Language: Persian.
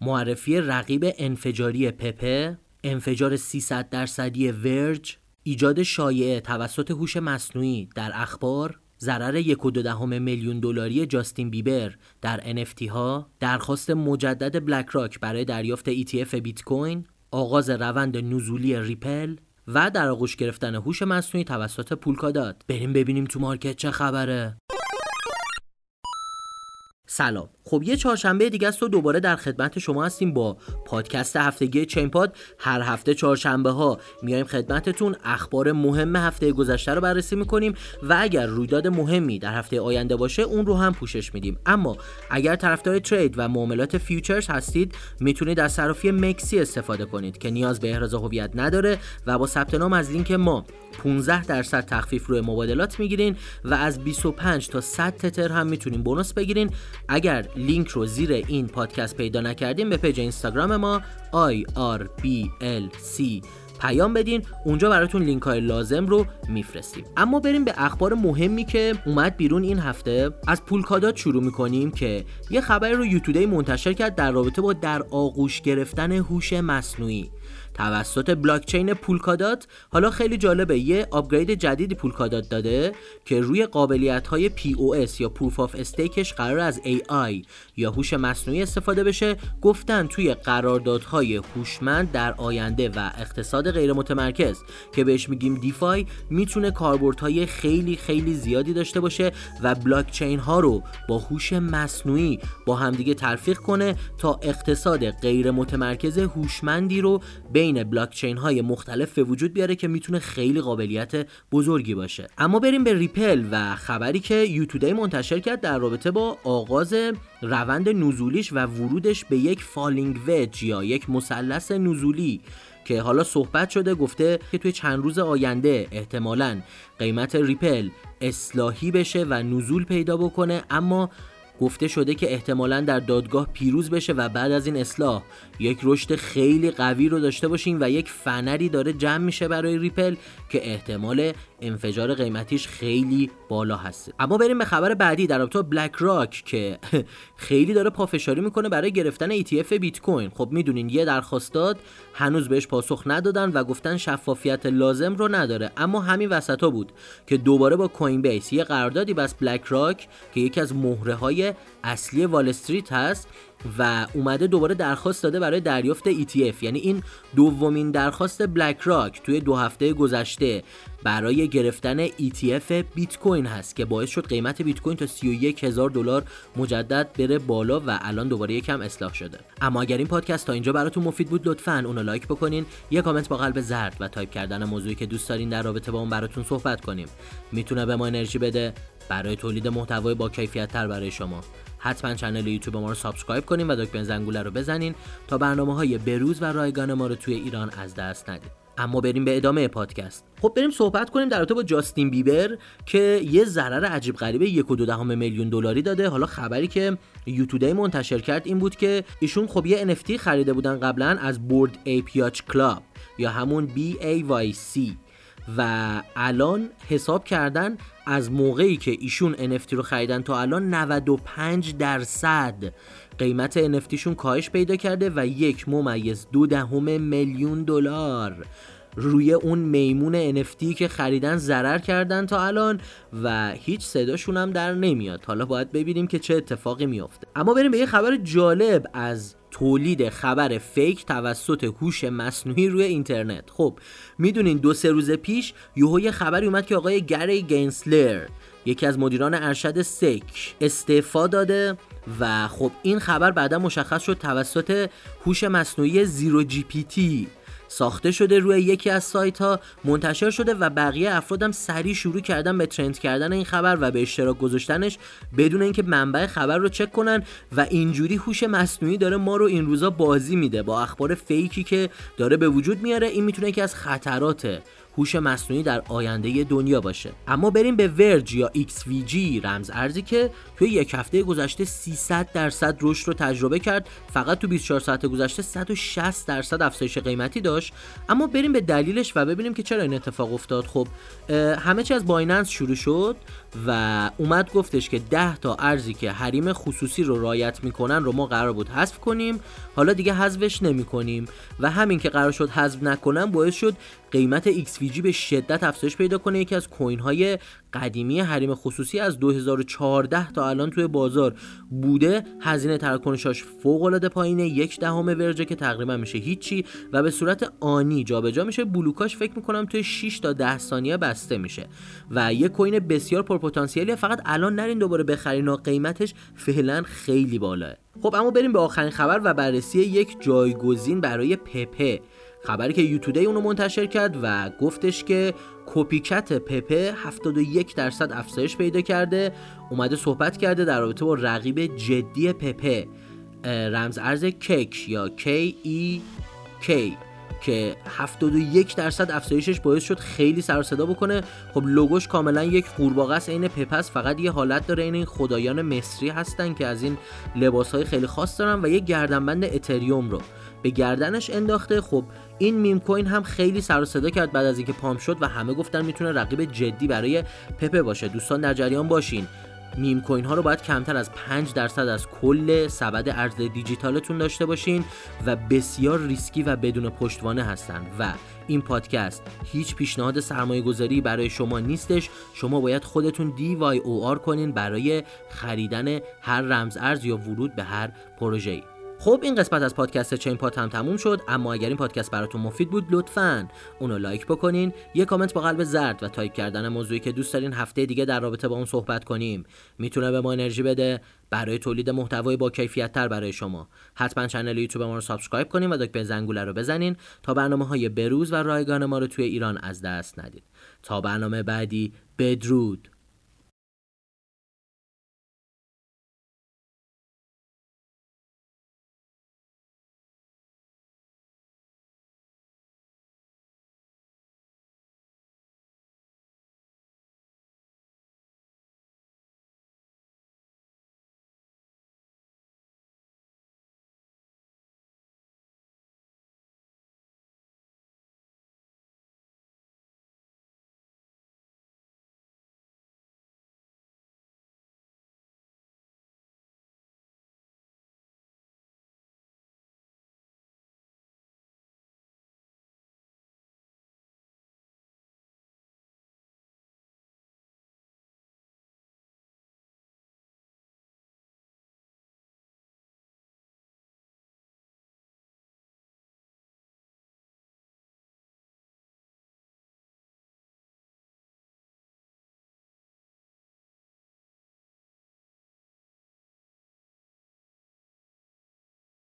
معرفی رقیب انفجاری پپه انفجار 300 درصدی ورج ایجاد شایعه توسط هوش مصنوعی در اخبار ضرر یک و دهم میلیون دلاری جاستین بیبر در NFT ها درخواست مجدد بلک راک برای دریافت ETF بیت کوین آغاز روند نزولی ریپل و در آغوش گرفتن هوش مصنوعی توسط پولکادات. بریم ببینیم تو مارکت چه خبره. سلام. خب یه چهارشنبه دیگه است و دوباره در خدمت شما هستیم با پادکست هفتگی چین پاد هر هفته چهارشنبه ها میایم خدمتتون. اخبار مهم هفته گذشته رو بررسی می‌کنیم و اگر رویداد مهمی در هفته آینده باشه اون رو هم پوشش میدیم. اما اگر طرفدار trade و معاملات futures هستید می‌تونید از صرافی مکسی استفاده کنید که نیاز به احراز هویت نداره و با ثبت نام از لینک ما 15 درصد تخفیف روی مبادلات می‌گیرین و از 25 تا 100 تتر هم می‌تونین bonus بگیرین. اگر لینک رو زیر این پادکست پیدا نکردین به page اینستاگرام ما IRBLC پیام بدین. اونجا براتون لینک های لازم رو میفرستیم. اما بریم به اخبار مهمی که اومد بیرون این هفته. از پولکادات شروع می‌کنیم که یه خبری رو U.Today منتشر کرد در رابطه با در آغوش گرفتن هوش مصنوعی. توسط بلاکچین پولکادات. حالا خیلی جالبه یه upgrade جدیدی پولکادات داده که روی قابلیت های POS یا proof of stake ش قراره از AI یا هوش مصنوعی استفاده بشه. گفتن توی قراردادهای هوشمند در آینده و اقتصاد غیر متمرکز که بهش میگیم DeFi می‌تونه کاربردهای خیلی خیلی زیادی داشته باشه و بلاکچین ها رو با هوش مصنوعی با همدیگه تلفیق کنه تا اقتصاد غیر متمرکز هوشمندی رو بین بلاکچین های مختلف به وجود بیاره که می‌تونه خیلی قابلیت بزرگی باشه. اما بریم به ریپل و خبری که U.Today منتشر کرد در رابطه با آغاز روند نزولیش و ورودش به یک falling wedge یا یک مثلث نزولی که حالا صحبت شده گفته که توی چند روز آینده احتمالا قیمت ریپل اصلاحی بشه و نزول پیدا بکنه. اما گفته شده که احتمالا در دادگاه پیروز بشه و بعد از این اصلاح یک رشد خیلی قوی رو داشته باشیم و یک فنری داره جمع میشه برای ریپل که احتمال انفجار قیمتیش خیلی بالا هست اما بریم به خبر بعدی در رابطه بلک راک که خیلی داره پافشاری می‌کنه برای گرفتن ETF بیت کوین خب می‌دونین یه درخواست داد هنوز بهش پاسخ ندادن و گفتن شفافیت لازم رو نداره. اما همین وسطا بود که دوباره با کوین بیس یه قراردادی بست بلک راک که یکی از مهره های اصلی وال استریت هست و اومده دوباره درخواست داده برای دریافت ETF یعنی این دومین درخواست بلک راک توی دو هفته گذشته برای گرفتن ETF بیت کوین هست که باعث شد قیمت بیت کوین تا 31 هزار دلار مجدد بره بالا و الان دوباره یکم اصلاح شده. اما اگر این پادکست تا اینجا براتون مفید بود لطفا اونو لایک بکنین یه کامنت با قلب زرد و تایپ کردن موضوعی که دوست دارین در رابطه با اون براتون صحبت کنیم. می‌تونه به ما انرژی بده. برای تولید محتوای با کیفیت تر برای شما. حتما channel یوتیوب ما رو subscribe کنین و دکمه زنگوله رو بزنین تا برنامه های بروز و رایگان ما رو توی ایران از دست ندید. اما بریم به ادامه پادکست. خب بریم صحبت کنیم در رابطه با جاستین بیبر که یه ضرر عجیب غریبه یک و دو دهم میلیون دلاری داده. حالا خبری که U.Today منتشر کرد این بود که ایشون خب یه NFT خریده بودن قبلا از Bored Ape Yacht Club یا همون BAYC و الان حساب کردن از موقعی که ایشون NFT رو خریدن تا الان 95 درصد قیمت NFTشون کاهش پیدا کرده و یک ممیز دو دهم میلیون دلار روی اون میمون NFT که خریدن ضرر کردن تا الان و هیچ صداشون هم در نمیاد. حالا باید ببینیم که چه اتفاقی میافته. اما بریم به یه خبر جالب از تولید خبر فیک توسط هوش مصنوعی روی اینترنت. خب می‌دونین دو سه روز پیش یهو یه خبری اومد که آقای گری گینسلر یکی از مدیران ارشد SEC استعفا داده و خب این خبر بعدا مشخص شد توسط هوش مصنوعی ZeroGPT. ساخته شده روی یکی از سایت ها منتشر شده و بقیه افرادم سریع شروع کردن به trend کردن این خبر و به اشتراک گذاشتنش بدون اینکه منبع خبر رو چک کنن و اینجوری هوش مصنوعی داره ما رو این روزا بازی میده با اخبار fake ی که داره به وجود میاره. این می‌تونه که از خطرات هوش مصنوعی در آینده دنیا باشه. اما بریم به ورج یا XVG رمز ارزی که توی یک هفته گذشته 300 درصد رشد رو تجربه کرد. فقط تو 24 ساعت گذشته 160 درصد افزایش قیمتی داشت. اما بریم به دلیلش و ببینیم که چرا این اتفاق افتاد. خب همه چی از بایننس شروع شد و اومد گفتش که 10 تا ارزی که حریم خصوصی رو رعایت می‌کنن رو ما قرار بود حذف کنیم. حالا دیگه حذفش نمی‌کنیم. و همین که قرار شد حذف نکنم باعث شد قیمت XVG به شدت افزایش پیدا کنه. یکی از کوین های قدیمی حریم خصوصی از 2014 تا الان توی بازار بوده. هزینه تراکنشاش فوق العاده پایینه. یک دهم ورجه که تقریبا میشه هیچی. و به صورت آنی جابجا میشه. بلوکاش فکر می‌کنم توی 6 تا 10 ثانیه بسته میشه. و یه کوین بسیار پرپتانسیلی فقط الان نرین دوباره بخرین و قیمتش فعلا خیلی بالاه خب اما بریم به آخرین خبر و بررسی یک جایگزین برای پپه. خبری که یوتودی اونو منتشر کرد و گفتش که کپیکت پپه 71 درصد افزایش پیدا کرده اومده صحبت کرده در رابطه با رقیب جدی پپه رمز ارز کیک یا K E K که 71 درصد افزایشش باعث شد خیلی سر صدا بکنه. خب لوگوش کاملا یک قورباغه است عین پپس فقط یه حالت داره این این خدایان مصری هستن که از این لباس های خیلی خاص دارن و یه گردنبند اتریوم رو. به گردنش انداخته. خب این meme coin هم خیلی سر صدا کرد بعد از اینکه pump شد و همه گفتن می‌تونه رقیب جدی برای پپه باشه. دوستان در جریان باشین. meme coin ها رو باید کمتر از 5 درصد از کل سبد ارز دیجیتالتون داشته باشین و بسیار ریسکی و بدون پشتوانه هستن. و این پادکست هیچ پیشنهاد سرمایه گذاری برای شما نیستش. شما باید خودتون DYOR کنین برای خریدن هر رمز ارز یا ورود به هر پروژه‌ای. خب این قسمت از پادکست چین پات هم تموم شد اما اگر این پادکست براتون مفید بود لطفا اونو لایک بکنین یه کامنت با قلب زرد و تایپ کردن موضوعی که دوست دارین هفته دیگه در رابطه با اون صحبت کنیم. می‌تونه به ما انرژی بده برای تولید محتوای با کیفیت تر برای شما. حتما کانال یوتیوب ما رو subscribe کنین و دکمه زنگوله رو بزنین تا برنامه های بروز و رایگان ما رو توی ایران از دست ندید. تا برنامه بعدی بدرود.